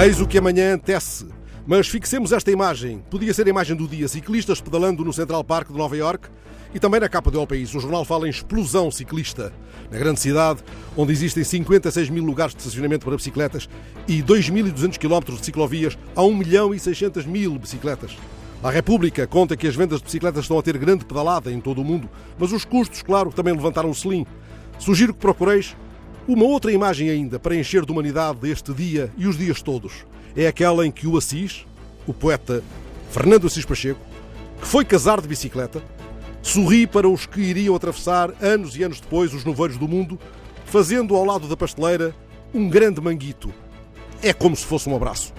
Eis o que amanhã tece. Mas fixemos esta imagem. Podia ser a imagem do dia. Ciclistas pedalando no Central Park de Nova York e também na capa do El País. O jornal fala em explosão ciclista. Na grande cidade, onde existem 56 mil lugares de estacionamento para bicicletas e 2.200 km de ciclovias, há 1 milhão e 600 mil bicicletas. A República conta que as vendas de bicicletas estão a ter grande pedalada em todo o mundo, mas os custos, claro, também levantaram o selim. Sugiro que procureis uma outra imagem ainda para encher de humanidade este dia e os dias todos. É aquela em que o Assis, o poeta Fernando Assis Pacheco, que foi casar de bicicleta, sorri para os que iriam atravessar anos e anos depois os novelhos do mundo, fazendo ao lado da pasteleira um grande manguito. É como se fosse um abraço.